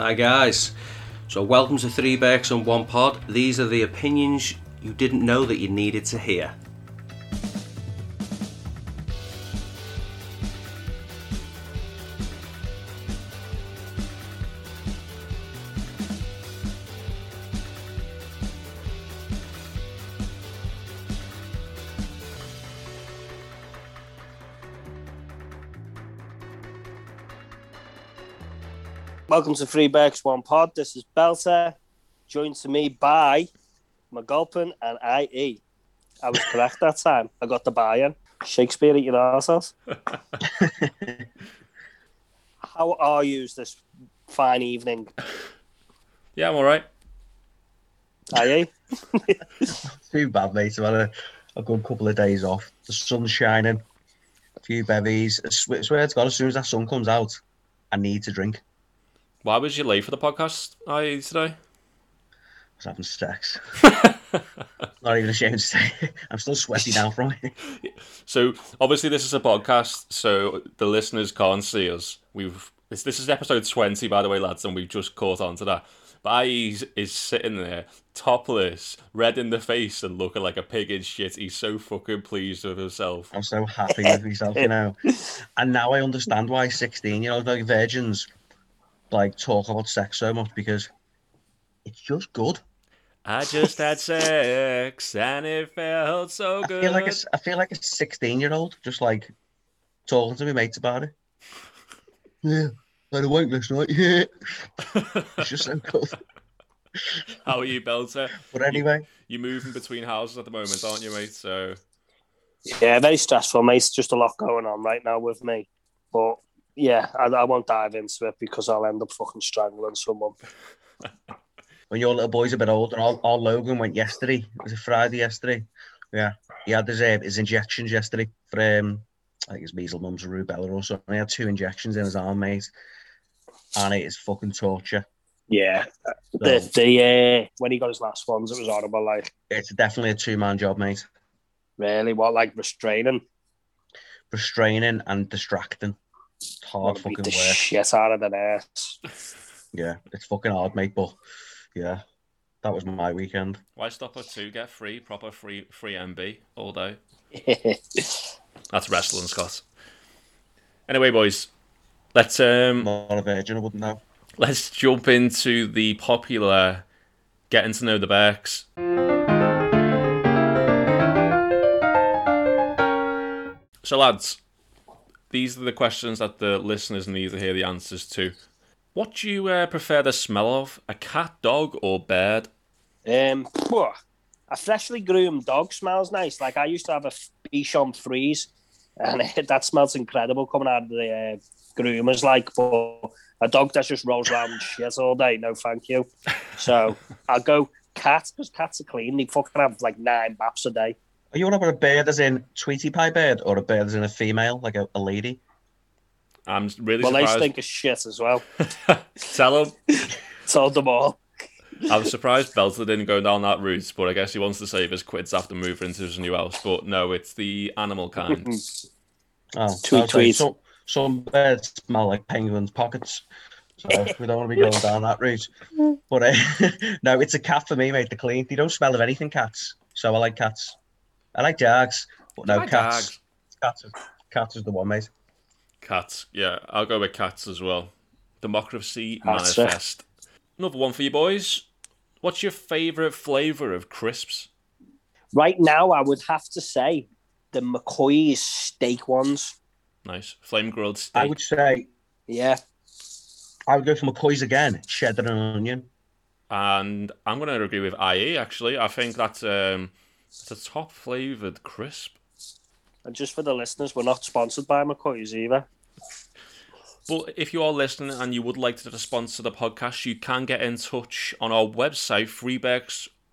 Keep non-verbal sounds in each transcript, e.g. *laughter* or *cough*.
Hi guys. So welcome to Three Berks and One Pod. These are the opinions you didn't know that you needed to hear. Welcome to Three Berks One Pod. This is Belter, joined to me by McGulpin and IE. I was correct that time. I got the buy-in. Shakespeare at your arsehouse. *laughs* How are you this fine evening, Yeah, I'm all right. IE? *laughs* Too bad, mate. I've had a, a good couple of days off. The sun's shining, a few bevies. I swear, swear to God, as soon as that sun comes out, I need to drink. Why was you late for the podcast I today? I was having sex. *laughs* Not even ashamed to say. I'm still sweaty now from it. *laughs* So obviously this is a podcast, so the listeners can't see us. We've this, this is episode twenty, by the way, lads, and we've just caught on to that. But IE is sitting there, topless, red in the face, and looking like a pig in shit. He's so fucking pleased with himself. I'm so happy with myself, you know. *laughs* And now I understand why 16 year old like virgins like talk about sex so much because it's just good. I just had sex and it felt so good. I feel like a, I feel like a 16 year old just like talking to my mates about it. Yeah, I had a wank last night. Yeah, *laughs* *laughs* it's just so good. How are you, Belter? But anyway, You're moving between houses at the moment, aren't you, mate? So Yeah, very stressful, mate. It's just a lot going on right now with me. But yeah, I, I won't dive into it because I'll end up fucking strangling someone. *laughs* when your little boy's a bit older, all, our Logan went yesterday. Was it Friday yesterday? Yeah, he had his uh, his injections yesterday for um, I think his measles, mumps, and rubella or something. He had two injections in his arm, mate, and it is fucking torture. Yeah, So, the the uh, when he got his last ones, it was horrible. Like it's definitely a two man job, mate. really, what like restraining Restraining and distracting. It's hard beat fucking the work. shit out of an ass. *laughs* Yeah, it's fucking hard, mate. But yeah, that was my weekend. why stop at two? Get free, proper free, free MB all day. *laughs* That's wrestling, Scott. Anyway, boys, let's um Not a virgin, I wouldn't know. let's jump into the popular getting to know the Berks. So, lads, these are the questions that the listeners need to hear the answers to. What do you uh, prefer the smell of? A cat, dog, or bird? um, a freshly groomed dog smells nice. Like I used to have a Bichon Frise, and *laughs* that smells incredible coming out of the uh, groomers. Like, but a dog that just rolls around and shit all day, no thank you. So *laughs* I'll go cat because cats are clean. They fucking have like nine baths a day. Are you on about a bird as in Tweety Pie bird or a bird as in a female, like a, a lady? I'm really Well, they surprised. stink of shit as well. *laughs* Tell them. *laughs* Told them all. I'm surprised Belter didn't go down that route, but I guess he wants to save his quids after moving into his new house. But no, it's the animal *laughs* kind. Oh, Tweet, tweet. Some, some birds smell like penguins' pockets. So we don't want to be going down that route. But uh, no, it's a cat for me, mate. They're clean. They don't smell of anything, cats. So I like cats. I like dogs, but no like cats. dogs. Cats, is, cats is the one, mate. Cats, yeah, I'll go with cats as well. Democracy Cats, manifest. Another one for you boys. What's your favourite flavour of crisps? Right now, I would have to say the McCoy's steak ones. Nice flame grilled steak. I would say Yeah, I would go for McCoy's again, cheddar and onion. And I'm going to agree with IE. Actually, I think that's um, it's a top flavoured crisp. and just for the listeners, we're not sponsored by McCoy's either. But if you are listening and you would like to sponsor the podcast, you can get in touch on our website,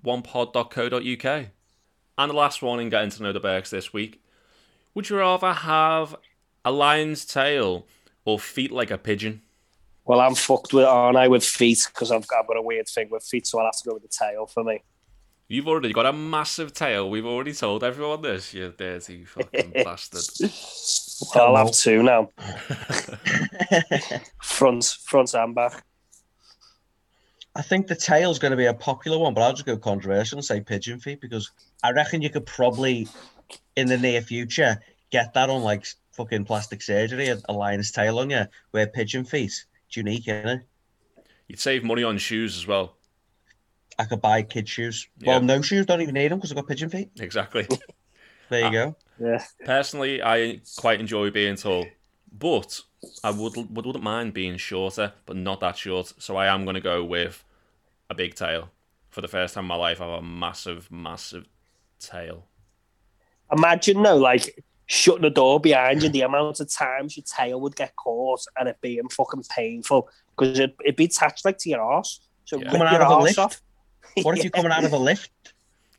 threeberksonepod.co.uk. And the last one in getting to know the Berks this week. Would you rather have a lion's tail or feet like a pigeon? Well, I'm fucked with, aren't I, with feet because I've got, I've got a weird thing with feet, so I'll have to go with the tail for me. You've already got a massive tail. We've already told everyone this, you dirty fucking *laughs* bastard. Well, I'll have two now. *laughs* front, front and back. I think the tail's going to be a popular one, but I'll just go controversial and say pigeon feet because I reckon you could probably, in the near future, get that on like fucking plastic surgery, a, a lion's tail on you, wear pigeon feet. It's unique, isn't it? You'd save money on shoes as well. I could buy kid shoes. Yeah. Well, no shoes, don't even need them because I've got pigeon feet. Exactly. *laughs* There you Ah. go. Yeah. Personally, I quite enjoy being tall, but I would, would wouldn't mind being shorter, but not that short. So I am going to go with a big tail. For the first time in my life, I have a massive, massive tail. Imagine though, like shutting the door behind you, the amount of times your tail would get caught and it being fucking painful because it, it'd be attached like to your ass. So Yeah. rip Coming out your of a lift? off. *laughs* What if you're coming out of a lift?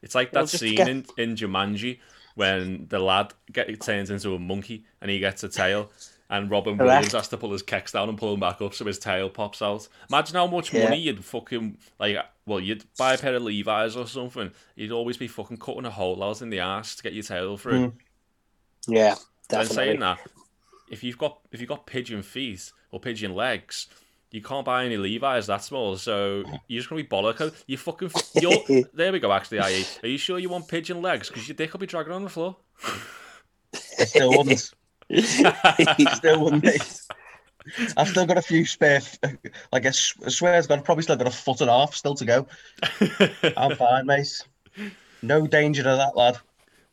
It's like that scene get- in, in Jumanji when the lad get turns into a monkey and he gets a tail, and Robin Correct. Williams has to pull his kecks down and pull him back up so his tail pops out. Imagine how much Yeah. money you'd fucking like. Well, you'd buy a pair of Levi's or something. You'd always be fucking cutting a hole out in the ass to get your tail through. Mm. Yeah, definitely. saying that, if you've got if you've got pigeon feet or pigeon legs, you can't buy any Levi's that small. So *laughs* you're just gonna be bollock. You fucking. You're, *laughs* there we go. Actually, IE. Are you sure you want pigeon legs? Because your dick will be dragging on the floor. I still wouldn't. *laughs* still wouldn't. I've still got a few spare. Like I, swear, I've got probably still got a foot and a half still to go. I'm fine, mate. No danger to that lad.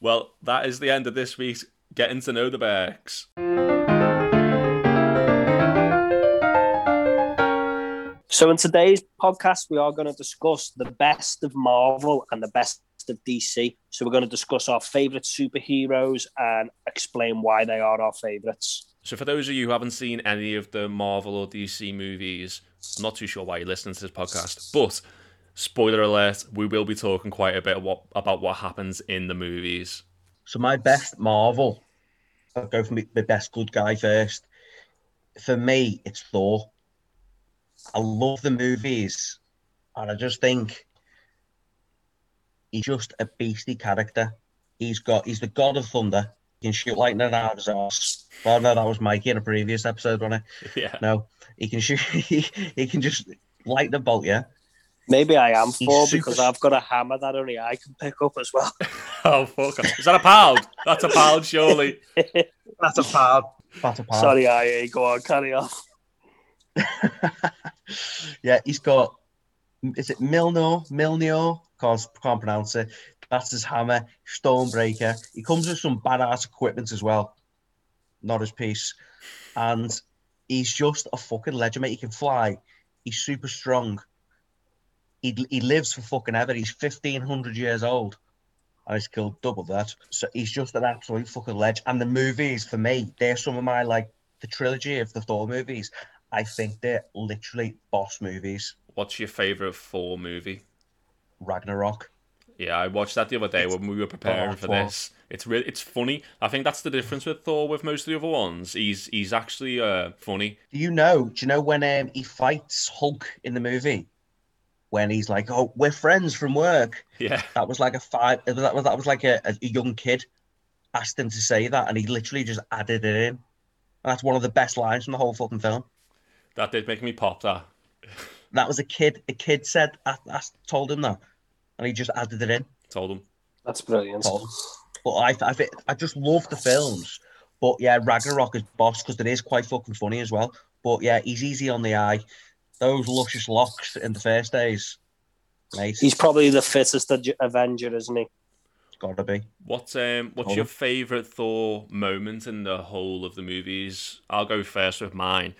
well, that is the end of this week's getting to know the Berks. So in today's podcast, we are going to discuss the best of Marvel and the best of DC. So we're going to discuss our favorite superheroes and explain why they are our favorites. So, for those of you who haven't seen any of the Marvel or DC movies, I'm not too sure why you're listening to this podcast, but spoiler alert, we will be talking quite a bit what, about what happens in the movies. So my best Marvel. I'll go for my, my best good guy first. For me, it's Thor. I love the movies, and I just think he's just a beastly character. He's got he's the god of thunder. He can shoot lightning out of his arse. Well, no, that was Mikey in a previous episode, wasn't it? *laughs* Yeah. No, he can shoot. *laughs* He, he can just light the bolt. Yeah, Maybe I am He's for super- because I've got a hammer that only I can pick up as well. *laughs* Oh, fuck. Is that a pound? That's a pound, surely. that's a pound. That's a pad. Sorry, I go on, carry on. *laughs* yeah, he's got. Is it Milno? Milnor? Can't can't pronounce it. That's his hammer, Stormbreaker. He comes with some badass equipment as well. Not his piece, and he's just a fucking legend. Mate. He can fly. He's super strong. He he lives for fucking ever. He's fifteen hundred years old. And he's killed double that. So he's just an absolute fucking legend. And the movies, for me, they're some of my like the trilogy of the Thor movies. I think they're literally boss movies. What's your favourite Thor movie? Ragnarok. Yeah, I watched that the other day when we were preparing for this. It's really, it's funny. I think that's the difference with Thor with most of the other ones. He's he's actually uh, funny. Do you know? Do you know when um, he fights Hulk in the movie? When he's like, "Oh, we're friends from work." Yeah, That was like a five. That was that was like a, a young kid asked him to say that, and he literally just added it in. And that's one of the best lines from the whole fucking film. That did make me pop. That That was a kid. A kid said, I, I told him that, and he just added it in. told him. That's brilliant. Told him. But I, I, I just love the films. But yeah, Ragnarok is boss because it is quite fucking funny as well. But yeah, he's easy on the eye. Those luscious locks in the first days, mate. He's probably the fittest Avenger, isn't he? gotta be. What's um what's Hold your on. favourite Thor moment in the whole of the movies? I'll go first with mine.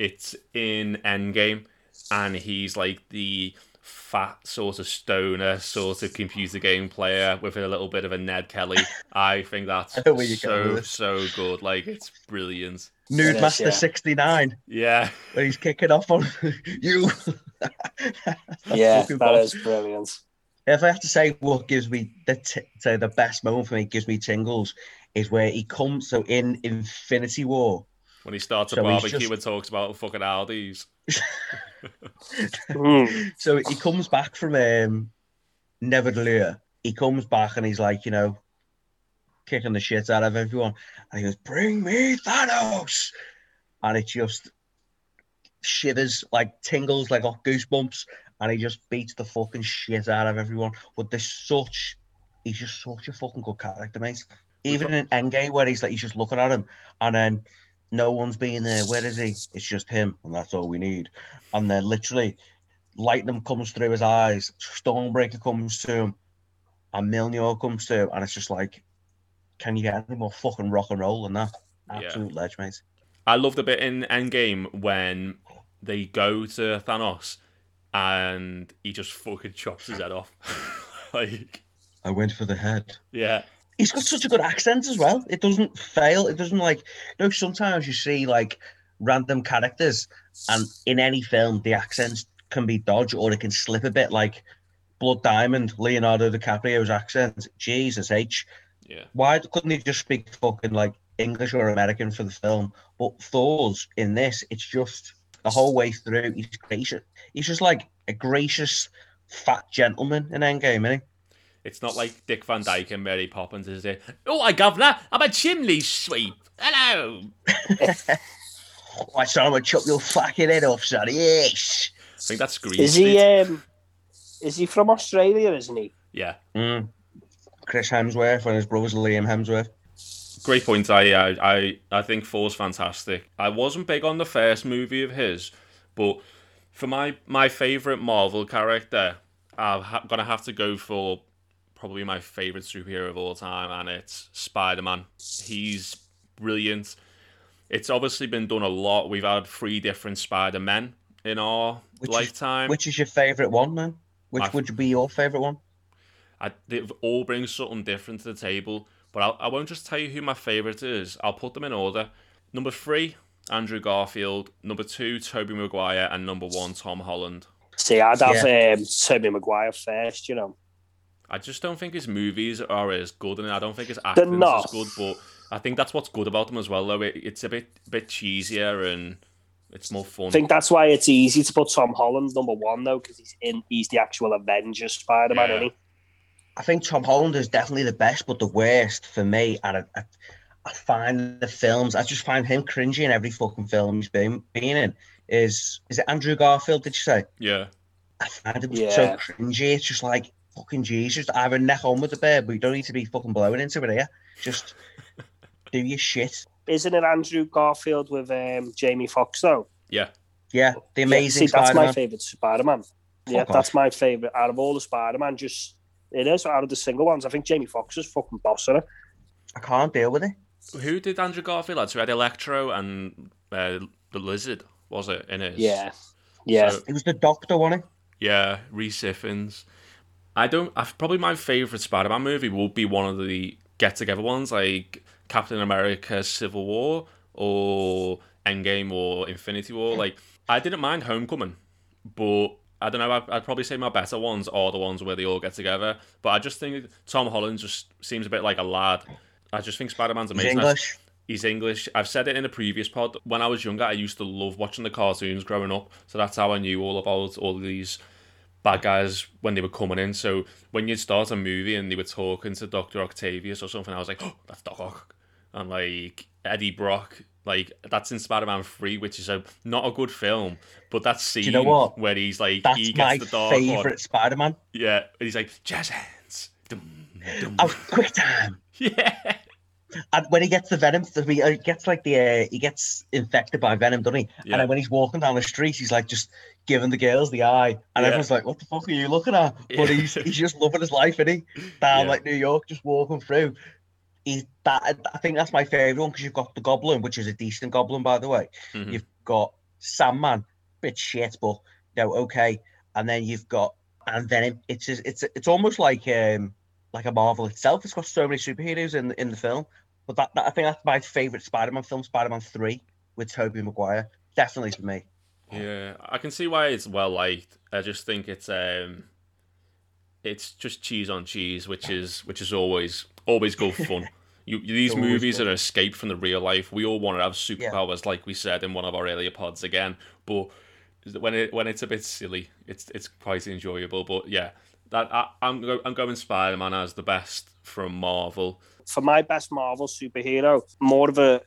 It's in Endgame, and he's like the fat sort of stoner sort of computer game player with a little bit of a Ned Kelly. *laughs* I think that's I know where you're going so so good. Like it's brilliant. Nude is, Master yeah. 69, Yeah, where he's kicking off on *laughs* you. *laughs* yeah, fucking that boss. is brilliant. If I have to say what gives me the t- say the best moment for me, gives me tingles, is where he comes. So in Infinity War, when he starts a So he's barbecue just- and talks about fucking Aldi's. Mm. *laughs* so he comes back from um, Neverlure. He comes back and he's like, you know, kicking the shit out of everyone. And he goes, "Bring me Thanos!" And it just shivers, like tingles, like got goosebumps. and he just beats the fucking shit out of everyone. But there's such, he's just such a fucking good character, mate. Even in Endgame, where he's like, he's just looking at him, and then no one's being there. Where is he? It's just him, and that's all we need. And then literally, lightning comes through his eyes, Stormbreaker comes to him, and Mjolnir comes to him, and it's just like, can you get any more fucking rock and roll than that? Yeah. Absolute ledge, mate. I love the bit in Endgame when they go to Thanos and he just fucking chops his head off. *laughs* like, I went for the head. yeah, He's got such a good accent as well. It doesn't fail. It doesn't like, you know, sometimes you see like random characters, and in any film, the accents can be dodged or it can slip a bit. Like Blood Diamond, Leonardo DiCaprio's accent. Jesus H. yeah. Why couldn't he just speak fucking like English or American for the film? But Thor's in this, it's just the whole way through. He's gracious. He's just like a gracious fat gentleman in Endgame, isn't he? It's not like Dick Van Dyke and Mary Poppins, is it? Oh, I governor, I'm a chimney sweep. Hello. *laughs* I saw him chop your fucking head off, son. Yes. I think that's Green Is he? Um, is he from Australia? Isn't he? Yeah, Mm. Chris Hemsworth and his brother's Liam Hemsworth. great point. I, I, I, I think Thor's fantastic. I wasn't big on the first movie of his, but for my my favorite Marvel character, I'm ha- gonna have to go for probably my favorite superhero of all time, and it's Spider Man. He's brilliant. It's obviously been done a lot. We've had three different Spider Men in our Which is- lifetime. Which is your favourite one, man? Which My- would be your favourite one? I, they all bring something different to the table, but I'll, I won't just tell you who my favourite is. I'll put them in order. Number three, Andrew Garfield. Number two, Tobey Maguire. And number one, Tom Holland. See, I'd have um, Tobey Maguire first. You know, I just don't think his movies are as good, and I don't think his acting is as good. But I think that's what's good about them as well. Though it, it's a bit bit cheesier and it's more fun. I think that's why it's easy to put Tom Holland number one though, because he's in. He's the actual Avengers Spider-Man, Yeah. isn't he? I think Tom Holland is definitely the best, but the worst for me, and I, I, I find the films, I just find him cringy in every fucking film he's been, been in. Is is it Andrew Garfield, did you say? yeah, I find him Yeah. so cringy. It's just like, fucking Jesus, either neck on with the bear, but you don't need to be fucking blowing into it here. Just *laughs* do your shit. Isn't it Andrew Garfield with um, Jamie Foxx though? yeah. Yeah, the amazing Yeah, see, that's my Spider-Man. favorite Spider-Man. Yeah, Fuck that's my favorite out of all the Spider-Man. Just it is out of the single ones. I think Jamie Foxx is fucking boss in it. I can't deal with it. Who did Andrew Garfield? Had? So we had Electro and uh, the Lizard. Was it in his? Yeah, yeah. So- It was the Doctor, wasn't it? Yeah, Rhys Ifans. I don't. i probably my favorite Spider-Man movie will be one of the get-together ones, like Captain America: Civil War or Endgame or Infinity War. Like, I didn't mind Homecoming, but I don't know. I'd, I'd probably say my better ones are the ones where they all get together. But I just think Tom Holland just seems a bit like a lad. I just think Spider-Man's He's amazing. English. He's English. I've said it in a previous pod. When I was younger, I used to love watching the cartoons growing up. So that's how I knew all about all these bad guys when they were coming in. So when you'd start a movie and they were talking to Dr. Octavius or something, I was like, oh, *gasps* that's Doc Ock. And like Eddie Brock, like that's in Spider Man 3, which is a not a good film, but that scene you know what? where he's like, That's he my gets the dark favourite Spider-Man. Yeah. And he's like, jazz hands. Dum, dum. Oh, quick time. *laughs* yeah. And when he gets the venom, he uh, gets like the uh, he gets infected by venom, doesn't he? Yeah. And then when he's walking down the street, he's like just giving the girls the eye, and Yeah. everyone's like, "What the fuck are you looking at?" But he's he's just loving his life, isn't he? Down like New York, just walking through. He's that. I think that's my favorite one because you've got the Goblin, which is a decent Goblin, by the way. Mhm. You've got Sandman, bit shit, but you know, okay. And then you've got and Venom. It's just- it's it's almost like um like a Marvel itself. It's got so many superheroes in in the film. But that, that I think that's my favorite Spider-Man film, Spider-Man Three, with Tobey Maguire. Definitely for me. Yeah, I can see why it's well liked. I just think it's um, it's just cheese on cheese, which is which is always always good *laughs* fun. You, these Always movies fun. are an escape from the real life. We all want to have superpowers, like we said in one of our earlier pods again. But when it when it's a bit silly, it's it's quite enjoyable. But yeah, that I, I'm go, I'm going Spider Man as the best from Marvel. For my best Marvel superhero, more of a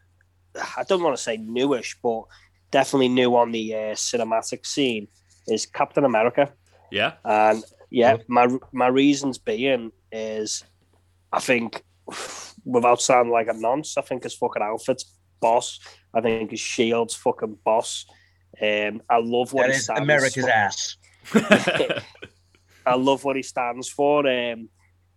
I don't want to say newish, but definitely new on the uh, cinematic scene is Captain America. Yeah. And yeah, my my reasons being is, I think, without sounding like a nonce, I think his fucking outfit's boss. I think his shield's fucking boss. Um, I love what That he is stands America's for. ass. *laughs* I love what he stands for. Um,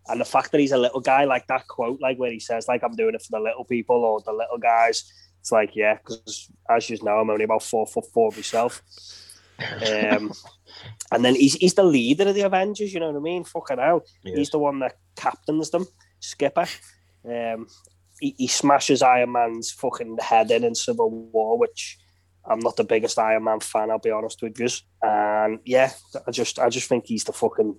and the fact that he's a little guy, like that quote, like where he says, like, I'm doing it for the little people or the little guys. It's like, yeah, because as you know, I'm only about four foot four myself. Um, *laughs* and then he's he's the leader of the Avengers, you know what I mean? Fucking hell. He's the one that captains them, Skipper. Um, he, he smashes Iron Man's fucking head in in Civil War, which I'm not the biggest Iron Man fan, I'll be honest with you. And yeah, I just I just think he's the fucking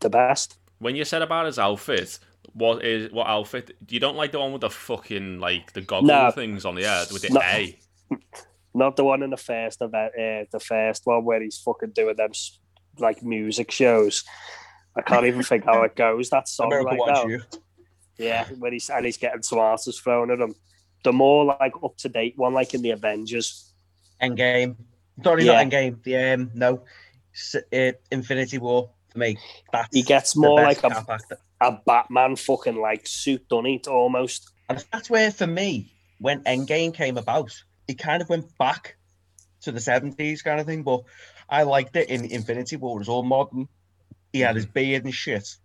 the best. When you said about his outfit, what is what outfit? You don't like the one with the fucking like the goggle No. things on the head with the No. A. *laughs* Not the one in the first event, uh, the first one where he's fucking doing them like music shows. I can't even think how it *laughs* goes. That song America right now. you. Yeah, when he's and he's getting tomatoes thrown at him. The more like up to date one, like in the Avengers. Endgame. Sorry, Yeah. not Endgame. The um, no, S- uh, Infinity War for me. That's He gets more like a, a Batman fucking like suit, done it almost. And that's where, for me, when Endgame came about, it kind of went back to the 70s kind of thing. But I liked it in Infinity War. It was all modern. He had his mhm. beard and shit.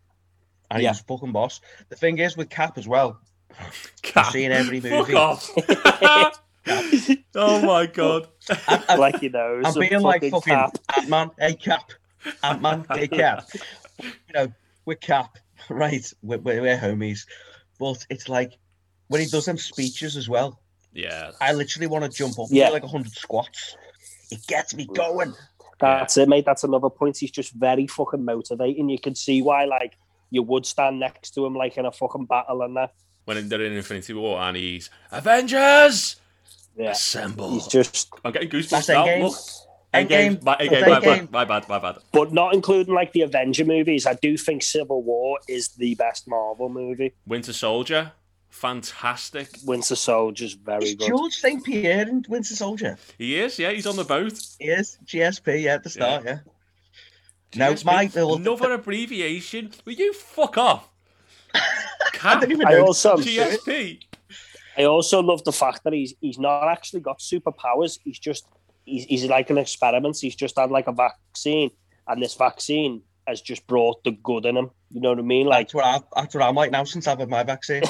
And Yeah. he was fucking boss. The thing is, with Cap as well, *laughs* Cap. I've seen every Fuck movie. off. *laughs* *laughs* oh my god. I, I, like he knows. I'm a being like fucking Cap. Ant Man, hey Cap, Ant Man, hey Cap. You know, we're Cap, right? We're, we're, we're homies. But it's like when he does them speeches as well, Yeah. I literally want to jump up and Yeah. do like 100 squats. It gets me going. That's it, mate. That's another point. He's just very fucking motivating. You can see why, like, you would stand next to him, like in a fucking battle and that. When they're in Infinity War and he's Avengers Yeah, assemble. he's just, I'm getting goosebumps now. Look. Endgame. My, That's Endgame, my, bad, my bad, my bad. but not including like the Avenger movies. I do think Civil War is the best Marvel movie. Winter Soldier, fantastic. Winter Soldier's very Is good. George St. Pierre in Winter Soldier? He is, yeah, he's on the boat. He is. GSP, yeah, at the start, yeah. No, GSP, my- well, another abbreviation. Will you fuck off? *laughs* I Cap don't even I also, GSP. I also love the fact that he's he's not actually got superpowers. He's just he's, he's like an experiment. He's just had like a vaccine, and this vaccine has just brought the good in him. You know what I mean? Like, That's what, I, that's what I'm like now since I've had my vaccine.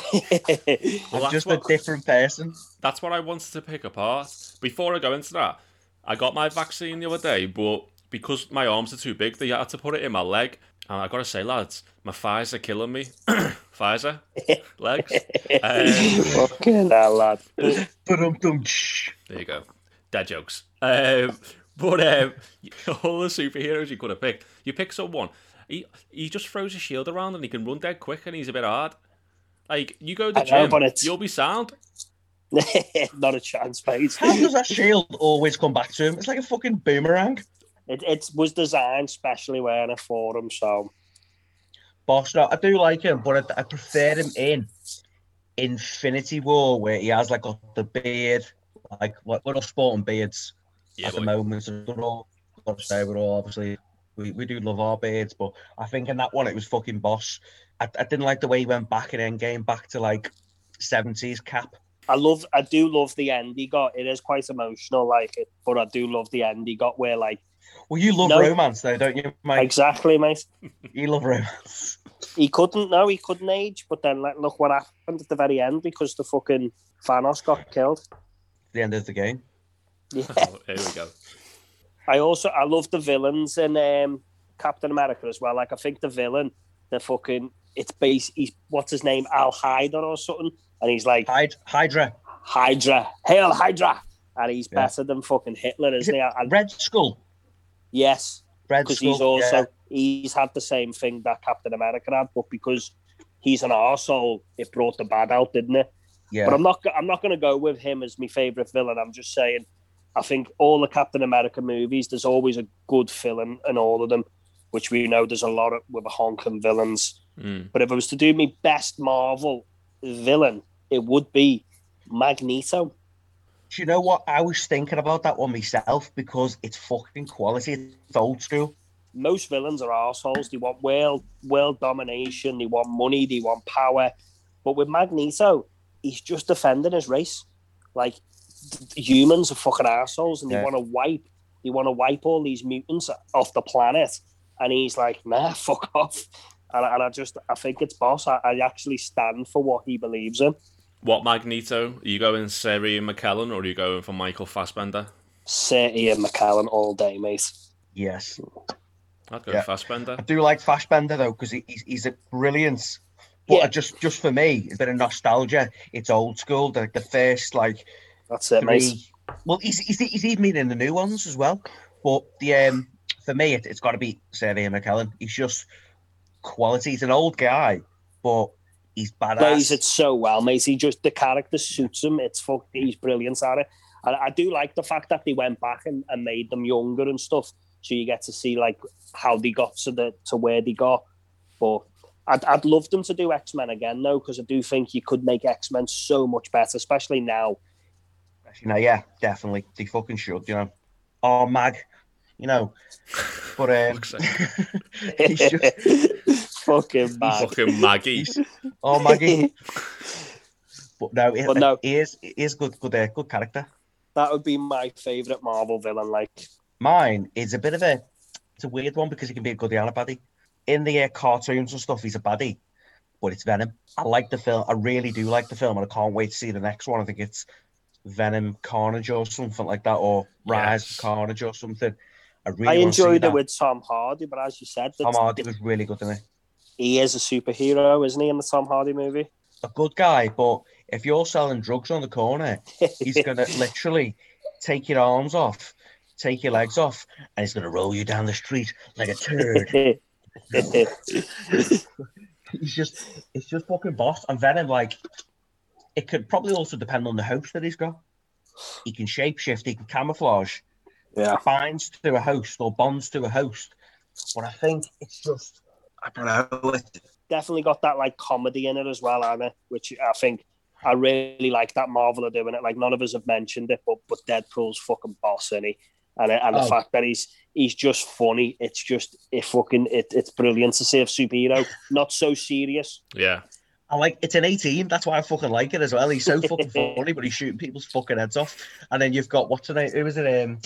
Well, *laughs* I'm just what- a different person. That's what I wanted to pick apart. Before I go into that, I got my vaccine the other day, but because my arms are too big, they had to put it in my leg. And I gotta say, lads, my thighs are killing me. *coughs* Pfizer, legs. *laughs* Um, Fucking hell, lad. There you go. Dad jokes. Um, but um, *laughs* all the superheroes you could have picked, you pick someone. He he just throws a shield around and he can run dead quick and he's a bit hard. Like you go to I the know, gym, but it's- you'll be sound. *laughs* not a chance, mate. How does that *laughs* shield always come back to him? It's like a fucking boomerang. It, it was designed specially wearing it for him, so Boss, no, I do like him, but I, I prefer him in Infinity War where he has like got the beard, like what we're sporting beards Yeah, at the moment. So We're all, got say, we're all obviously we, we do love our beards, but I think in that one it was fucking boss. I, I didn't like the way he went back in Endgame, back to like seventies cap. I love, I do love the end he got. It is quite emotional, like it, but I do love the end he got where, like, Well, you love No. romance though, don't you, Mike? exactly, mate. *laughs* You love romance. He couldn't, no, he couldn't age, but then like, look what happened at the very end because the fucking Thanos got killed. the end of the game. Yeah. *laughs* Oh, here we go. I also, I love the villains in um, Captain America as well. Like, I think the villain, the fucking, it's base, he's, what's his name, Al Hydra or something, and he's like, Hyd- Hydra, Hydra, hail Hydra, and he's Yeah. better than fucking Hitler, Is isn't he? And Red Skull, yes, Red because Skull. he's also yeah. he's had the same thing that Captain America had, but because he's an arsehole, it brought the bad out, didn't it? yeah. But I'm not I'm not going to go with him as my favorite villain. I'm just saying, I think all the Captain America movies, there's always a good villain in all of them, which we know there's a lot of with the honking villains. Mm. But if I was to do my best Marvel villain, it would be Magneto. Do you know what? I was thinking about that one myself because it's fucking quality. It's old school. most villains are assholes. They want world world domination. They want money. They want power. But with Magneto, he's just defending his race. Like humans are fucking assholes, and they Yeah. want to wipe. They want to wipe all these mutants off the planet. And he's like, nah, *laughs* fuck off. And, I- and I just, I think it's boss. I, I actually stand for what he believes in. What Magneto? Are you going Sir Ian McKellen or are you going for Michael Fassbender? Sir Ian McKellen all day, mate. Yes. I'd go Yeah. Fassbender. I do like Fassbender though because he, he's, he's a brilliant. But Yeah. just just for me, a bit of nostalgia. It's old school. The, the first like That's it, mate. Well, he's, he's he's even been in the new ones as well. But the um for me, it, it's got to be Ian McKellen. He's just quality. He's an old guy, but he's badass. plays it so well, mate. He just the character suits him. It's fuck. He's brilliant at it. And I do like the fact that they went back and, and made them younger and stuff, so you get to see like how they got to the to where they got. But I'd, I'd love them to do X Men again though, because I do think you could make X Men so much better, especially now. You know, yeah, definitely. They fucking should, you know. Oh, Mag, you know. But um, Fuck's sake. he's just, Fucking mad. Fucking Maggie. he's, oh, Maggie. *laughs* But no, he, But no. he is he is good, good, uh, good character. that would be my favorite Marvel villain. Like, Mine is a bit of a it's a weird one because he can be a goodie and a baddie. In the uh, cartoons and stuff, he's a baddie, but it's Venom. I like the film. I really do like the film, and I can't wait to see the next one. I think it's Venom Carnage or something like that, or Rise Yes. of Carnage or something. I really I enjoyed it with Tom Hardy, but as you said, Tom Hardy was really good in it. he is a superhero, isn't he, in the Tom Hardy movie? A good guy, but if you're selling drugs on the corner, he's gonna *laughs* literally take your arms off, take your legs off, and he's gonna roll you down the street like a turd. *laughs* he's just it's just fucking boss. And Venom, like, it could probably also depend on the host that he's got. He can shapeshift, he can camouflage, yeah. binds to a host or bonds to a host. But I think it's just I don't know. It, definitely got that like comedy in it as well, Anna, which I think I really like that Marvel are doing it. Like none of us have mentioned it, but but Deadpool's fucking boss, is he? And and the Oh. fact that he's he's just funny, it's just it fucking it, it's brilliant to see a superhero not so serious. Yeah. I like it's an 18. That's why I fucking like it as well. He's so fucking *laughs* funny, but he's shooting people's fucking heads off. And then you've got what's the name? Who was it? Um,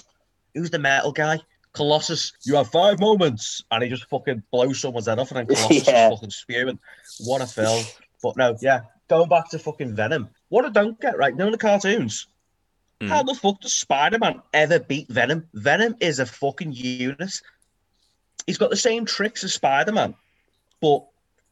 who's the metal guy? Colossus. You have five moments, and he just fucking blows someone's head off, and then *laughs* Colossus Yeah. is fucking spewing. What a film! But no, yeah, going back to fucking Venom. What I don't get right, know the cartoons. Mm. How the fuck does Spider Man ever beat Venom? Venom is a fucking unit. He's got the same tricks as Spider Man, but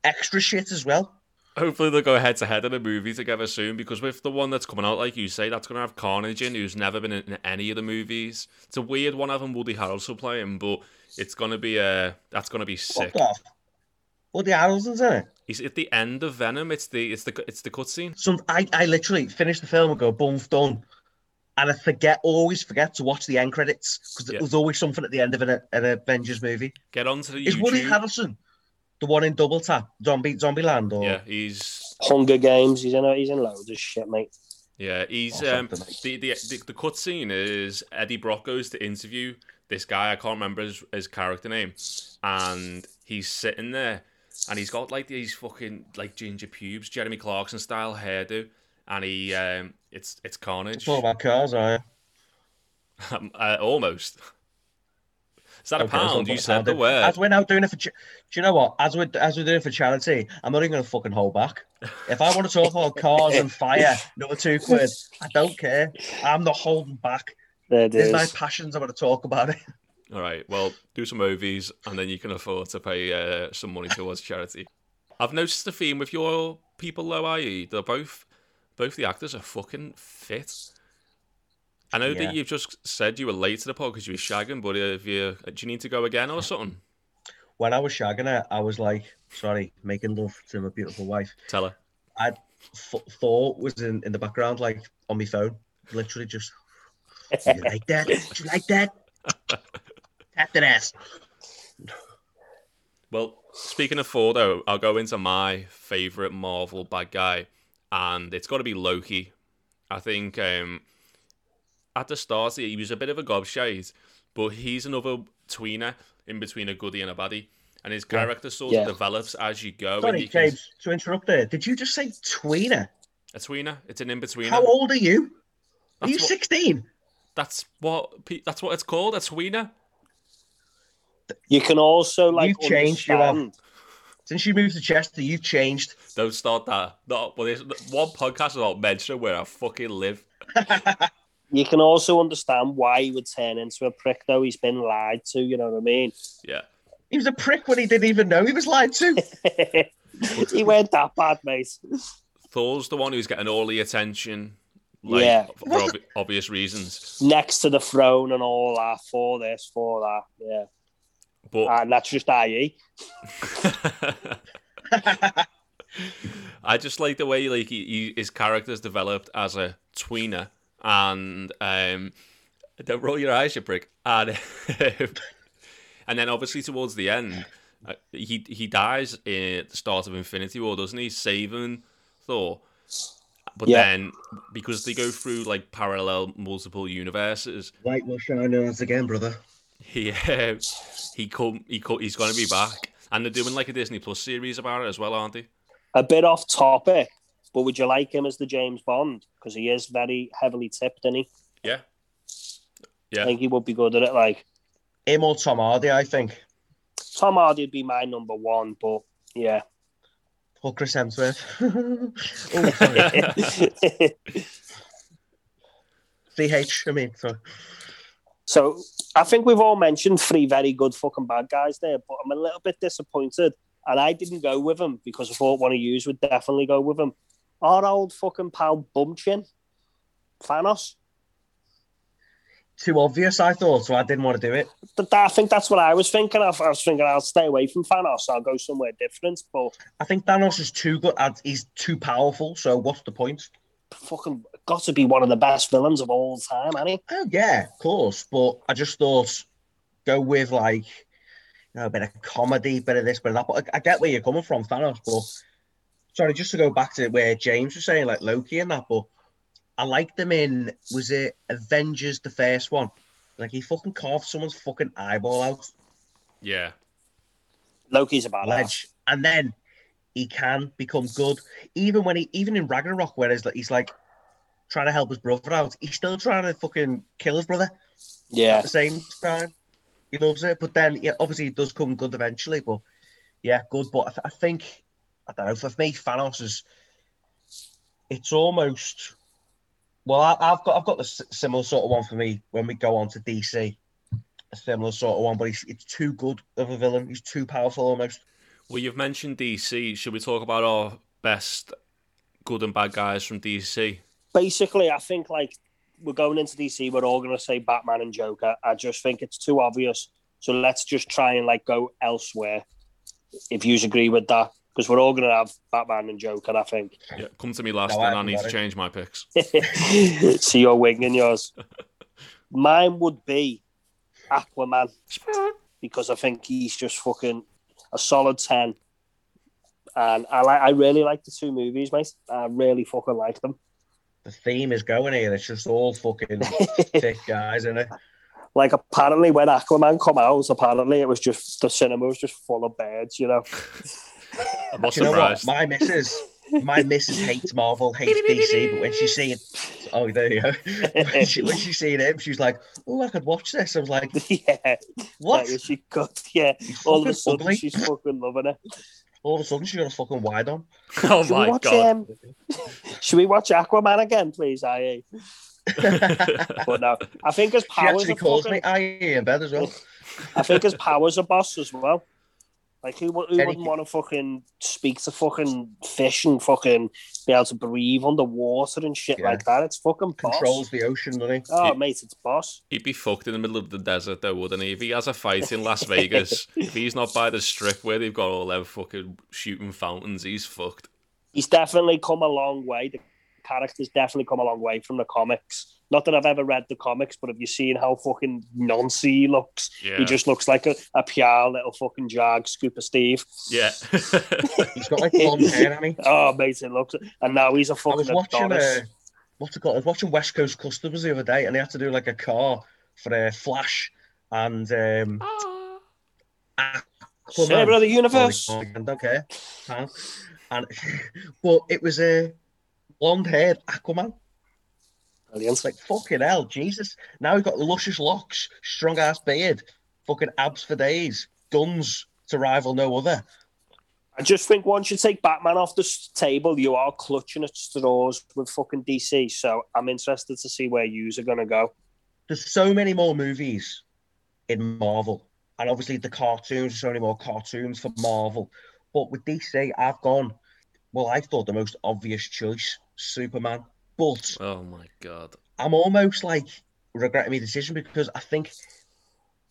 extra shit as well. Hopefully they'll go head to head in a movie together soon because with the one that's coming out, like you say, that's going to have Carnage in, who's never been in any of the movies. It's a weird one having Woody Harrelson playing, but it's going to be uh, that's going to be sick. Fuck off. Woody Harrelson's in it. He's at the end of Venom. It's the it's the it's the cutscene. Some I, I literally finish the film and go boom done, and I forget always forget to watch the end credits because Yeah. there's always something at the end of an, an Avengers movie. Get onto the Is Woody Harrelson the one in Double Tap, Zombie Zombie Land, or Yeah, he's Hunger Games, he's in a, he's in loads of shit, mate. yeah he's Or um something the the the, the cutscene is Eddie Brock goes to interview this guy. I can't remember his, his character name, and he's sitting there, and he's got like these fucking like ginger pubes, Jeremy Clarkson style hairdo, and he um it's it's Carnage. It's all about cars, are you? *laughs* Um, uh, almost. Is that a Okay, it's pound? You about said the word. As we're now doing it for, do you know what? As we're as we're doing it for charity, I'm not even going to fucking hold back. If I want to talk about cars and fire, another two quid, I don't care. I'm not holding back. There it There's my passions. I want to talk about it. *laughs* All right. Well, do some movies, and then you can afford to pay uh, some money towards charity. I've noticed a theme with your people, though. IE, they're both both the actors are fucking fit. I know Yeah. that you've just said you were late to the pod because you were shagging, but if you do you need to go again or something? When I was shagging her, I was like, sorry, making love to my beautiful wife. Tell her. Th- thought was in, in the background, like on my phone, literally just, "Do you like that? Do you like that? *laughs* Tap that ass. Well, speaking of Thor, though, I'll go into my favorite Marvel bad guy, and it's got to be Loki. I think um, at the start he was a bit of a gobshite, but he's another tweener in between a goodie and a baddie, and his character sort Yeah. of develops as you go. Sorry, you can- James, to interrupt there. Did you just say tweener? A tweener. It's an in between. How old are you? Are That's you what- 16? That's what. That's what it's called. A tweener. You can also like You've changed, you have. understand. Since you moved to Chester, you've changed. Don't start that. No, well, there's one podcast about mention where I fucking live. *laughs* You can also understand why he would turn into a prick, though. He's been lied to. You know what I mean? Yeah. He was a prick when he didn't even know he was lied to. *laughs* he weren't that bad, mate. Thor's the one who's getting all the attention. Like, Yeah. For obvi- obvious reasons. Next to the throne and all that for this, for that. Yeah, But and that's just. IE. *laughs* I just like the way like he, he, his character's developed as a tweener, and um, don't roll your eyes, you prick. And *laughs* and then obviously towards the end, uh, he he dies at the start of Infinity War, doesn't he? Saving Thor. But Yeah. then, because they go through like parallel multiple universes, Light will shine on us again, brother. *laughs* he uh, he come he co- he's going to be back, and they're doing like a Disney Plus series about it as well, aren't they? A bit off topic, but would you like him as the James Bond? Because he is very heavily tipped, isn't he? Yeah, Yeah. I think he would be good at it. Like Him or Tom Hardy, I think. Tom Hardy would be my number one, but yeah. Or Chris Hemsworth. *laughs* oh, sorry. *laughs* I mean, so. So I think we've all mentioned three very good fucking bad guys there, but I'm a little bit disappointed. And I didn't go with him because I thought one of you would definitely go with him. Our old fucking pal Bumchin, Thanos. Too obvious, I thought, so I didn't want to do it. But I think that's what I was thinking of. I was thinking I'll stay away from Thanos. I'll go somewhere different. But I think Thanos is too good. He's too powerful, so what's the point? fucking got to be one of the best villains of all time, he? Oh, yeah, of course. But I just thought go with like you know, a bit of comedy, bit of this, bit of that. But I, I get where you're coming from, Thanos. But sorry, just to go back to where James was saying, like Loki and that. But I liked them in was it Avengers, the first one? Like he fucking carved someone's fucking eyeball out, Yeah. Loki's a badass. ledge, and then he can become good. Even when he, even in Ragnarok, where he's like, he's like trying to help his brother out, he's still trying to fucking kill his brother. Yeah. at the same time. He loves it, but then yeah, obviously it does come good eventually. But yeah, good. But I, th- I think I don't know. For me, Thanos is it's almost well. I, I've got I've got the similar sort of one for me when we go on to DC. A similar sort of one, but he's it's too good of a villain. He's too powerful almost. Well, you've mentioned DC. Should we talk about our best good and bad guys from DC? basically, I think like we're going into DC, we're all going to say Batman and Joker. I just think it's too obvious. So let's just try and like go elsewhere. If you agree with that, because we're all going to have Batman and Joker. I think. Yeah, come to me last, No, and I haven't need to it. change my picks. *laughs* See your wing and yours. *laughs* Mine would be Aquaman because I think he's just fucking a solid ten. And I like, I really like the two movies, mate. I really fucking like them. The theme is going here. It's just all fucking *laughs* thick guys, isn't it? like apparently when Aquaman come out, apparently it was just the cinema was just full of birds, you know. I'm not Do you know what? surprised. My missus, my missus hates Marvel, hates DC, but when she's seeing, oh, there you go. *laughs* when, she, when she's seeing him, she's like, oh, I could watch this. I was like, *laughs* yeah, what? like, she could, yeah. He's All of a fucking sudden, ugly. she's fucking loving it. All of a sudden, she got a fucking wide on. *laughs* oh Should we my watch? god! Um, should we watch Aquaman again, please? I. But no, I think his She powers. actually Are calls fucking, me I in bed as well. I think his powers are boss as well. Like who, who Any- wouldn't want to fucking speak to fucking fish and fucking be able to breathe underwater and shit Yeah. like that? It's fucking boss. Controls the ocean, doesn't he? Oh, Yeah. mate, it's boss. He'd be fucked in the middle of the desert, though, wouldn't he? If he has a fight in Las Vegas, *laughs* if he's not by the strip where they've got all them fucking shooting fountains, he's fucked. He's definitely come a long way. The character's definitely come a long way from the comics. Not that I've ever read the comics, but have you seen how fucking noncy he looks? Yeah, He just looks like a, a pure little fucking jag, Scooper Steve. yeah. *laughs* He's got like blonde hair, hasn't he? *laughs* Oh, mate, it looks. And now he's a fucking I was watching, Adonis. uh, what's it called? I was watching West Coast Customs the other day, and they had to do like a car for a Flash, and um. Aquaman. Saber of the universe. Oh, I don't care. And *laughs* but it was a blonde haired Aquaman. It's like fucking hell, Jesus. Now he's got luscious locks, strong ass beard, fucking abs for days, guns to rival no other. I just think once you take Batman off the table, you are clutching at straws with fucking DC. So I'm interested to see where yous are going to go. There's so many more movies in Marvel, and obviously the cartoons. There's So many more cartoons for Marvel, but with DC, I've gone. Well, I thought the most obvious choice, Superman, but Oh my god. I'm almost like regretting my decision because I think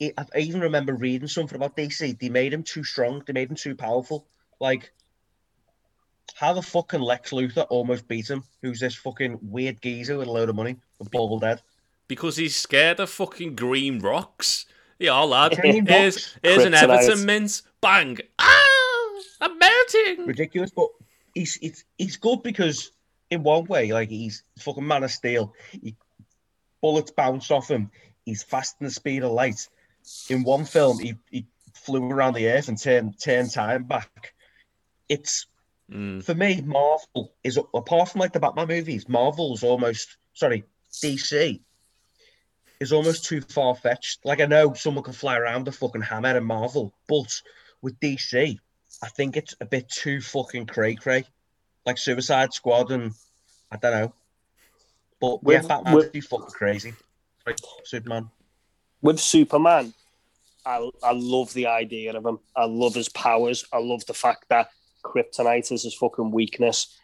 it, I even remember reading something about DC. They made him too strong. They made him too powerful. Like, how the fuck can Lex Luthor almost beat him? Who's this fucking weird geezer with a load of money, a bald head? Because he's scared of fucking green rocks. Yeah, lad. Green here's rocks? here's an Everton mint. Bang! Ah! I'm melting. Ridiculous, but he's it's he's good because in one way, like he's fucking man of steel. He, bullets bounce off him. He's fast in the speed of light. In one film, he, he flew around the earth and turned turned time back. It's Mm. for me, Marvel is apart from like the Batman movies, Marvel's almost sorry, DC is almost too far fetched. Like I know someone can fly around a fucking hammer in Marvel, but with DC, I think it's a bit too fucking cray cray. Like Suicide Squad and I don't know. But With- yeah, Batman's with- too fucking crazy. Like Superman. With Superman, I, I love the idea of him. I love his powers. I love the fact that kryptonite is his fucking weakness.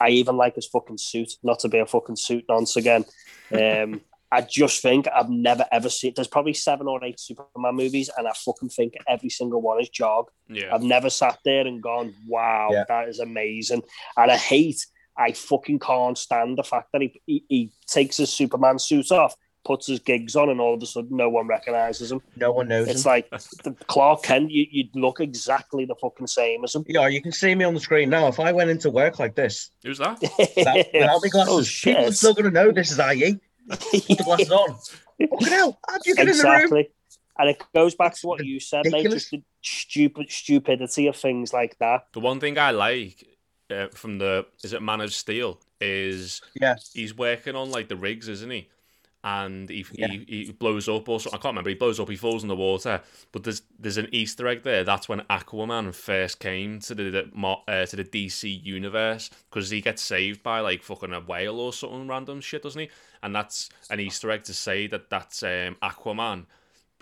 I even like his fucking suit, not to be a fucking suit nonce again. Um, *laughs* I just think I've never ever seen. There's probably seven or eight Superman movies, and I fucking think every single one is jog. Yeah. I've never sat there and gone, "Wow, Yeah. that is amazing." And I hate, I fucking can't stand the fact that he, he he takes his Superman suit off, puts his gigs on, and all of a sudden no one recognizes him. No one knows It's him. like the Clark Kent. You you look exactly the fucking same as him. yeah, you can see me on the screen now. If I went into work like this, Who's that? that, without my *laughs* oh, glasses, oh people are still going to know this is IE. Put the glasses on. Fucking hell, how'd you get in the room? exactly. And it goes back to what you said, mate. Ridiculous. Just the stupid stupidity of things like that. The one thing I like uh, from the is it Man of Steel is Yeah. he's working on like the rigs, isn't he? And he, Yeah. he he blows up or something. I can't remember. He blows up. He falls in the water. But there's there's an Easter egg there. That's when Aquaman first came to the, the uh, to the DC universe because he gets saved by like fucking a whale or something random shit, doesn't he? And that's an Easter egg to say that that's um, Aquaman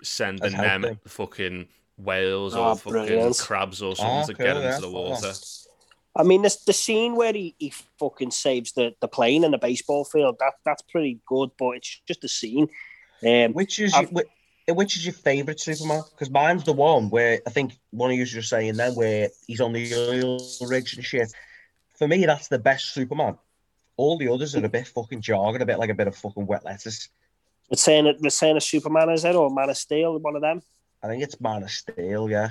sending them fucking whales Oh, or fucking brilliant. crabs or something Oh, to cool, get into yeah. the Oh. I mean, this, the scene where he, he fucking saves the, the plane and the baseball field, that that's pretty good, but it's just a scene. Um, Which is I've- your, which is your favourite Superman? Because mine's the one where I think one of you was just saying then where he's on the oil rigs and shit. For me, that's the best Superman. All the others are a bit fucking jargon, a bit like a bit of fucking wet lettuce. Return of, Return of Superman, is it? Or Man of Steel, one of them? I think it's Man of Steel, yeah.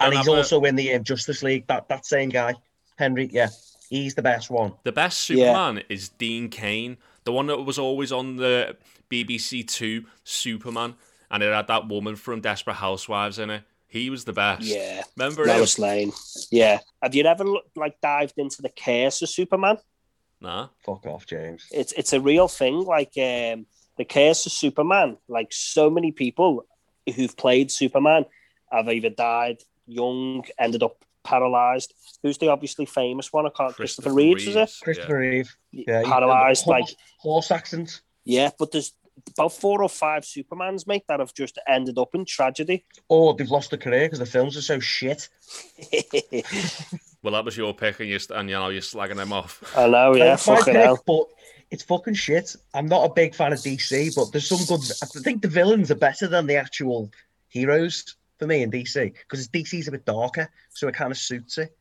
I And he's have a- also in the um, Justice League. That that same guy, Henry. Yeah, he's the best one. The best Yeah. Superman is Dean Cain, the one that was always on the BBC Two Superman, and it had that woman from Desperate Housewives in it. He was the best. Yeah. remember him? Lois Lane. Yeah. Have you ever look, like dived into the curse of Superman? Nah. Fuck off, James. It's it's a real thing. Like um, the curse of Superman. Like so many people who've played Superman have either died young, ended up paralyzed. Who's the obviously famous one? I can't. Christopher, Reeves, is it? Christopher Reeve. Yeah, paralyzed. horse, Like horse accent. yeah, but there's about four or five Supermans, mate, that have just ended up in tragedy. Or they've lost their career because the films are so shit. *laughs* Well, that was your pick, and you and you know you're slagging them off. I know, yeah, It's my fucking pick, hell. But it's fucking shit. I'm not a big fan of DC, but there's some good. I think the villains are better than the actual heroes for me in DC because DC's a bit darker, so it kind of suits it.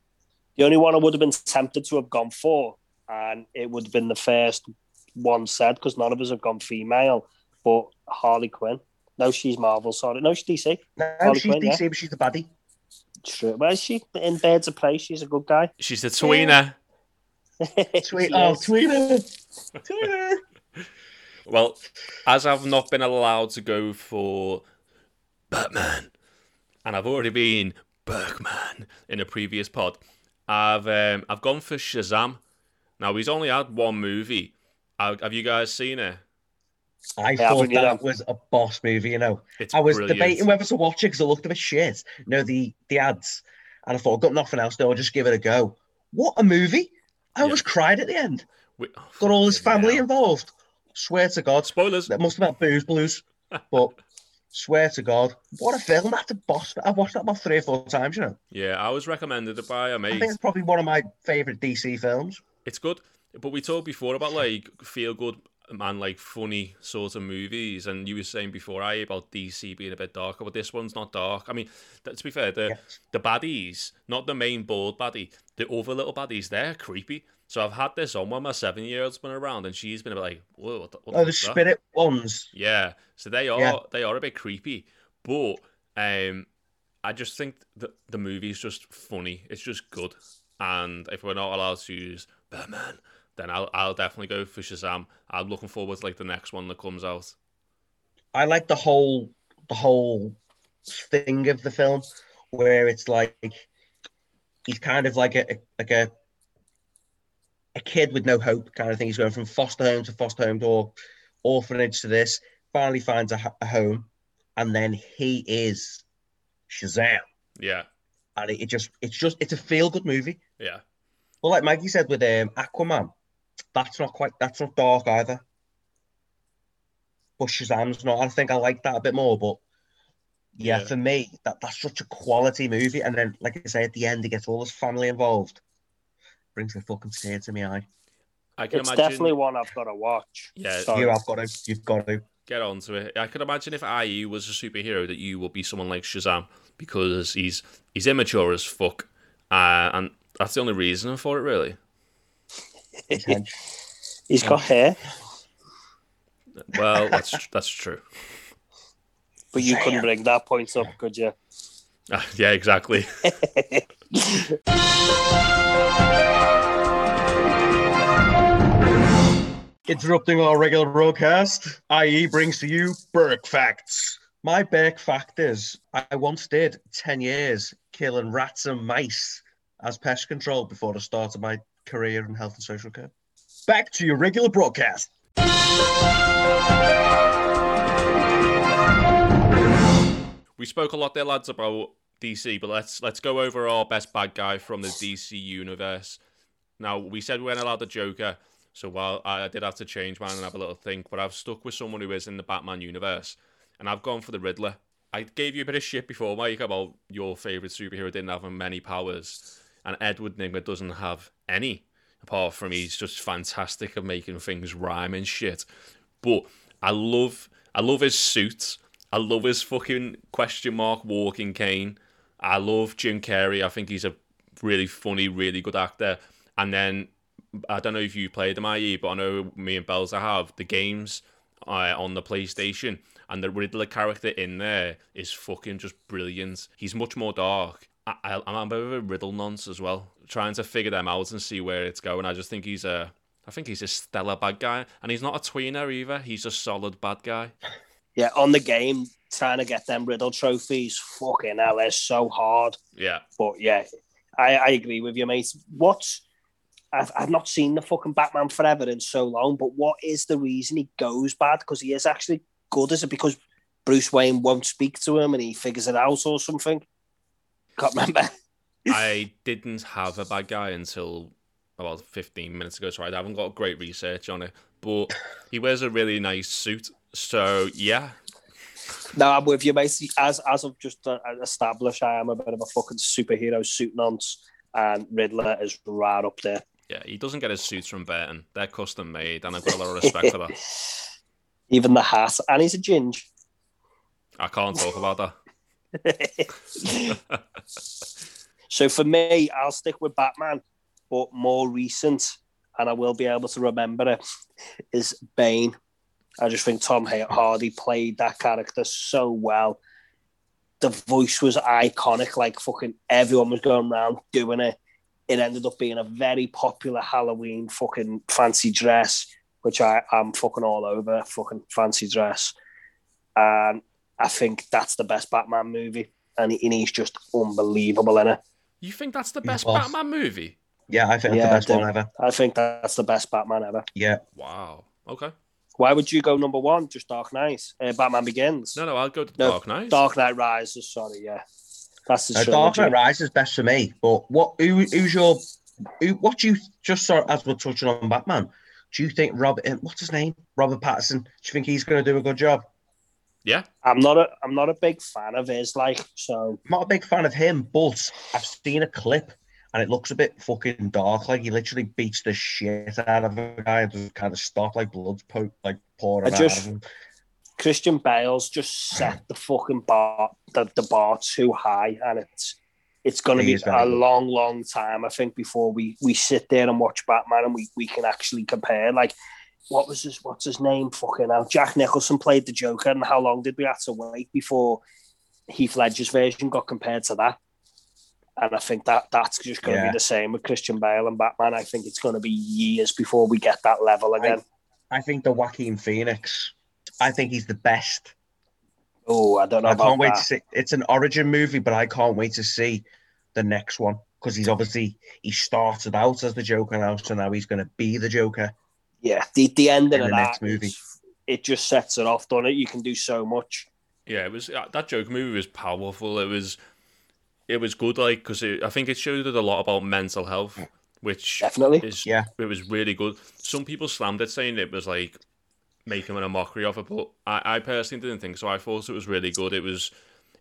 The only one I would have been tempted to have gone for, and it would have been the first one said because none of us have gone female, but Harley Quinn. No, she's Marvel. Sorry, no, she's DC. No, Harley she's Quinn, DC, yeah. but she's the baddie. True. Where is she? In Birds of Prey. She's a good guy. She's the tweener. Tweet, *laughs* She oh, is. Tweeter. Tweeter. *laughs* Well, as I've not been allowed to go for Batman, and I've already been Bergman in a previous pod. I've um, I've gone for Shazam. Now he's only had one movie. Uh, have you guys seen it? I Yeah, thought but you that know- was a boss movie, you know. It's I was brilliant. debating whether to watch it because it looked a bit shit. You know, the, the ads. And I thought, I've got nothing else, so I'll just give it a go. What a movie! I Yeah. almost cried at the end. We- oh, Got all his family hell. involved. Swear to God. Spoilers. That must have had booze blues. *laughs* But swear to God, what a film. That's a boss. I've watched that about three or four times, you know. Yeah, I was recommended it by a I mate. I think it's probably one of my favourite DC films. It's good, but we talked before about like feel good and like funny sort of movies, and you were saying before I about DC being a bit darker, but this one's not dark. I mean, to be fair, the Yes. the baddies, not the main board baddie, the other little baddies, they're creepy. So I've had this on when my seven year old's been around, and she's been a bit like, "Whoa, what the, what Oh, the fuck's that?" spirit ones. Yeah, so they are Yeah. they are a bit creepy, but um, I just think that the movie's just funny. It's just good, and if we're not allowed to use Batman, then I'll I'll definitely go for Shazam. I'm looking forward to like the next one that comes out. I like the whole the whole thing of the film where it's like he's kind of like a- like a a kid with no hope kind of thing. He's going from foster home to foster home to orphanage to this. Finally finds a, a home, and then he is Shazam, Yeah, and it, it just it's just it's a feel good movie. yeah, Well, like Maggie said with um, Aquaman, that's not quite that's not dark either. But Shazam's not. I think I like that a bit more. But yeah, Yeah. for me, that that's such a quality movie. And then, like I say, at the end, he gets all his family involved. Brings a fucking tear to my eye. I can It's imagine. definitely one I've got to watch. Yeah, Sorry. You have got to. You've got to. get onto it. I could imagine if IE was a superhero, that you would be someone like Shazam because he's he's immature as fuck, uh, and that's the only reason for it, really. *laughs* He's got hair, Well, that's that's true. but you couldn't bring that point up, could you? Uh, *laughs* yeah, exactly. *laughs* Interrupting our regular broadcast, IE brings to you Berk Facts. My Berk fact is I once did 10 years killing rats and mice as pest control before the start of my career in health and social care. Back to your regular broadcast. We spoke a lot there, lads, about DC, but let's let's go over our best bad guy from the DC universe. Now, we said we weren't allowed the Joker, so while I did have to change mine and have a little think, but I've stuck with someone who is in the Batman universe, and I've gone for the Riddler. I gave you a bit of shit before, Mike, about your favourite superhero didn't have many powers, and Edward Nygma doesn't have any, apart from he's just fantastic at making things rhyme and shit. But I love, I love his suit. I love his fucking question mark walking cane. I love Jim Carrey. I think he's a really funny, really good actor. And then I don't know if you played them, IE, but I know me and Belza have the games uh, on the PlayStation, and the Riddler character in there is fucking just brilliant. He's much more dark. I, I, I'm a bit of a riddle nonce as well, trying to figure them out and see where it's going. I just think he's a, I think he's a stellar bad guy, and he's not a tweener either. He's a solid bad guy. *laughs* Yeah, on the game, trying to get them Riddle trophies, fucking hell, they're so hard. Yeah, But yeah, I, I agree with you, mate. What I've, I've not seen the fucking Batman Forever in so long, but what is the reason he goes bad? Because he is actually good. Is it because Bruce Wayne won't speak to him and he figures it out or something? Can't remember. *laughs* I didn't have a bad guy until about 15 minutes ago, so I haven't got great research on it. But he wears a really nice suit, so yeah, No, I'm with you, mate. As as I've just uh, established, I am a bit of a fucking superhero suit nonce, and Riddler is right up there. Yeah, he doesn't get his suits from Burton. They're custom made, and I've got a lot of respect for that. *laughs* Even the hat, and he's a ginge. I can't talk about that. *laughs* *laughs* so for me, I'll stick with Batman, but more recent, and I will be able to remember it, is Bane. I just think Tom Hardy played that character so well. The voice was iconic, like fucking everyone was going around doing it. It ended up being a very popular Halloween fucking fancy dress, which I am fucking all over, fucking fancy dress. And I think that's the best Batman movie, and, he, and he's just unbelievable in it. You think that's the best boss. Batman movie? Yeah, I think that's the best one ever. I think that's the best Batman ever. Yeah, Wow. Okay. Why would you go number one? Just Dark Knight, uh, Batman Begins. No, no, I'll go to No, Dark Knight. Dark Knight Rises. Sorry, yeah, that's the Uh, Dark trilogy. Knight Rises is best for me. But what? Who, who's your? Who, what do you just saw as we're touching on Batman? Do you think Robert? uh, What's his name? Robert Patterson. Do you think he's going to do a good job? Yeah. I'm not a I'm not a big fan of his. Like, so I'm not a big fan of him, but I've seen a clip and it looks a bit fucking dark. Like he literally beats the shit out of a guy and just kind of stop like blood's po- like pouring I out just- of him. Christian Bale's just set the fucking bar the, the bar too high, and it's it's going to be a long, long time. I think before we we sit there and watch Batman and we, we can actually compare. Like, what was his what's his name? Fucking hell, Jack Nicholson played the Joker, and how long did we have to wait before Heath Ledger's version got compared to that? And I think that that's just going to Yeah. be the same with Christian Bale and Batman. I think it's going to be years before we get that level again. I think the Joaquin Phoenix. I think he's the best. oh, I don't know I about can't wait that. to see. It's an origin movie, but I can't wait to see the next one because he's obviously he started out as the Joker now, so now he's going to be the Joker. Yeah, the the ending of the that next movie. it just sets it off, doesn't it? You can do so much. Yeah, it was uh, that Joker movie was powerful. It was, it was good. Like because I think it showed it a lot about mental health, which Definitely. is Yeah. it was really good. Some people slammed it, saying it was like making a mockery of it, but I, I personally didn't think so. I thought it was really good. It was.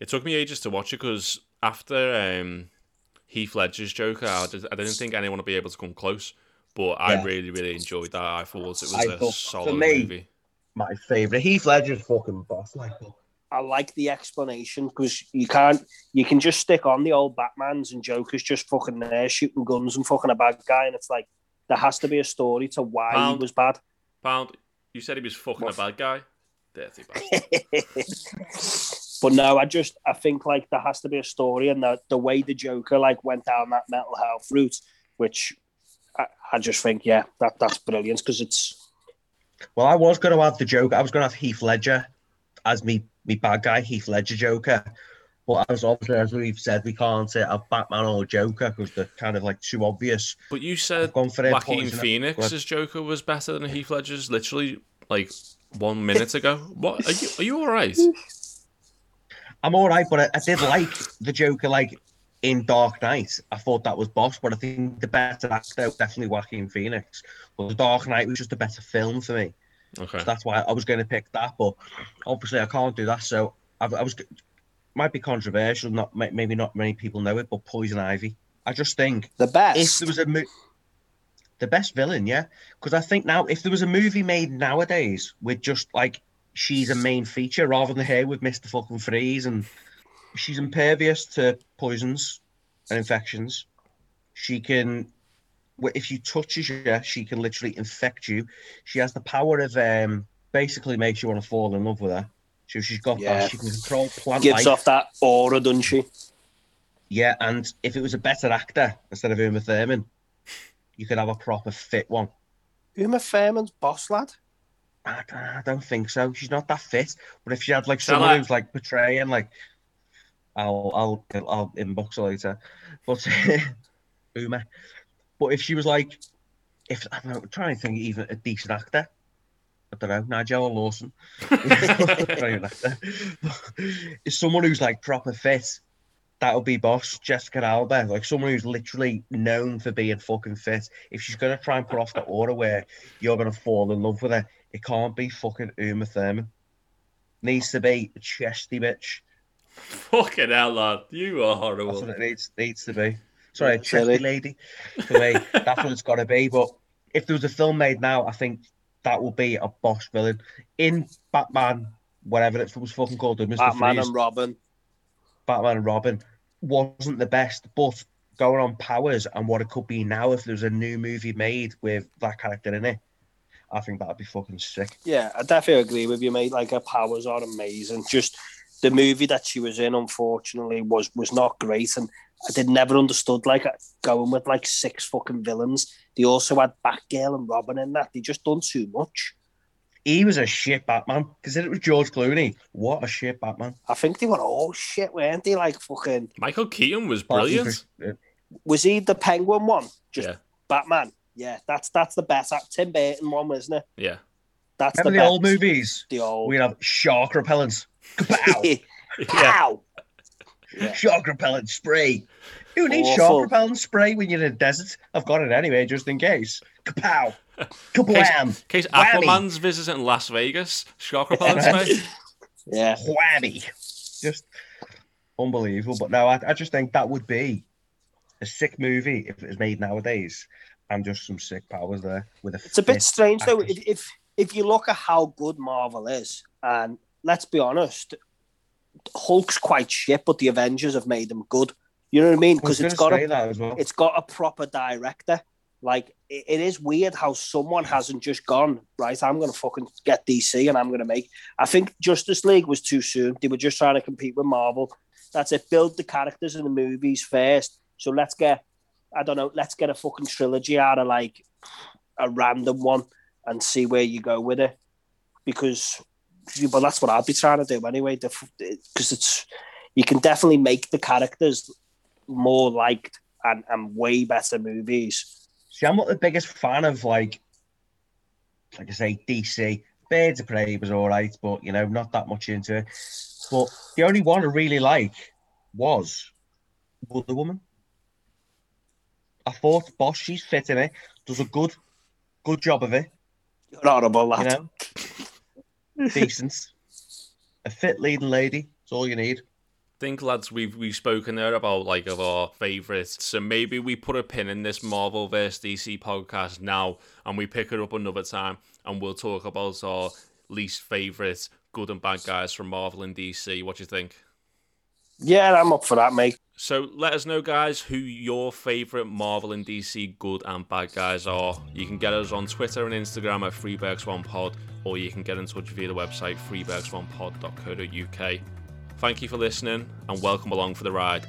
It took me ages to watch it because after um, Heath Ledger's Joker, I, did, I didn't think anyone would be able to come close. But I Yeah. really, really enjoyed that. I thought it was I a thought- for solid me- movie. My favorite. Heath Ledger's fucking boss. Like, I like the explanation because you can't, you can just stick on the old Batmans and Jokers just fucking there shooting guns and fucking a bad guy, and it's like there has to be a story to why he was bad. Pound, you said he was fucking What? a bad guy. Dirty bastard. *laughs* but no, I just I think like there has to be a story, and the the way the Joker like went down that mental health route, which I, I just think yeah, that that's brilliant because it's well, I was going to have the Joker. I was going to have Heath Ledger as me, me bad guy, Heath Ledger Joker. But as obviously as we've said, we can't say a Batman or Joker because they're kind of like too obvious. But you said. Joaquin Phoenix's Joker was better than Heath Ledger's literally like one minute ago. What are you? Are you all right? I'm all right, but I, I did like the Joker, like in Dark Knight. I thought that was boss, but I think the better actor definitely Joaquin Phoenix. But the Dark Knight was just a better film for me. Okay. So that's why I was going to pick that. But obviously, I can't do that. So I, I was might be controversial. Not maybe not many people know it, but Poison Ivy. I just think the best. if there was a mo- the best villain, yeah, because I think now if there was a movie made nowadays with just like she's a main feature rather than her with Mister Fucking Freeze and she's impervious to poisons and infections. She can, if you touches you, she can literally infect you. She has the power of um basically makes you want to fall in love with her. So she's got Yeah. that. She can control plant gives life. off that aura, doesn't she? Yeah, and if it was a better actor instead of Uma Thurman, you could have a proper fit one. Uma Thurman's boss lad. I, I don't think so. She's not that fit. But if she had like Shall someone I- who's like portraying like, I'll I'll I'll inbox her later. But *laughs* Uma, but if she was like, if I'm trying to think even a decent actor. I don't know, Nigella Lawson. Not even an actor. Is someone who's like proper fit. That'll be boss Jessica Alba, like someone who's literally known for being fucking fit. If she's gonna try and put off the aura where you're gonna fall in love with her, it can't be fucking Uma Thurman. Needs to be a chesty bitch. Fucking hell, lad. You are That's horrible. what it needs needs to be. Sorry, a chesty lady. For me, that's what it's got to be. But if there was a film made now, I think that will be a boss villain in Batman, whatever it was fucking called, Mr. Batman Freeze. and Robin. Batman and Robin wasn't the best, but going on powers and what it could be now if there was a new movie made with that character in it, I think that'd be fucking sick. Yeah, I definitely agree with you, mate. Like her powers are amazing. Just the movie that she was in, unfortunately, was was not great, and I did never understood like going with like six fucking villains. They also had Batgirl and Robin in that. They just done too much. he was a shit Batman. Because it was George Clooney. What a shit Batman. I think they were all shit, weren't they? Like fucking. Michael Keaton was brilliant. Was he the Penguin one? Just Yeah. Batman. Yeah, that's that's the best. That Tim Burton one, wasn't it? Yeah. That's Remember the, the, old movies? The old. We'd have shark repellents. *laughs* Kapow! Yeah. Pow! Yeah. shark repellent spray. Who needs Awful. shark repellent spray when you're in a desert? I've got it anyway, just in case. Kapow! Kablam! In case Whammy. Aquaman's visiting Las Vegas, shark repellents, spray. *laughs* Yeah. Whammy! Just unbelievable. But no, I, I just think that would be a sick movie if it was made nowadays, and just some sick powers there with a. It's a bit fit strange though. If, if if you look at how good Marvel is, and let's be honest, Hulk's quite shit, but the Avengers have made him good. You know what I mean? Because it's got a well. it's got a proper director. Like it, it is weird how someone hasn't just gone right. I'm gonna fucking get DC and I'm gonna make. I think Justice League was too soon. They were just trying to compete with Marvel. That's it. Build the characters in the movies first. So let's get. I don't know. Let's get a fucking trilogy out of like a random one and see where you go with it. Because, well, that's what I'd be trying to do anyway. Because it's you can definitely make the characters more liked and, and way better movies. See, I'm not the biggest fan of like, like I say, DC. Birds of Prey was all right, but you know, not that much into it. But the only one I really like was Wonder Woman. I thought, boss, she's fit in it, does a good, good job of it. You're horrible, You lad. know, decent, a fit leading lady. That's all you need. think lads we've we've spoken there about like of our favourites so maybe we put a pin in this marvel vs dc podcast now and we pick it up another time and we'll talk about our least favourite good and bad guys from marvel and dc what do you think Yeah, I'm up for that, mate. so let us know guys who your favourite marvel and dc good and bad guys are you can get us on twitter and instagram at threeberksonepod or you can get in touch via the website threeberksonepod.co.uk Thank you for listening and welcome along for the ride.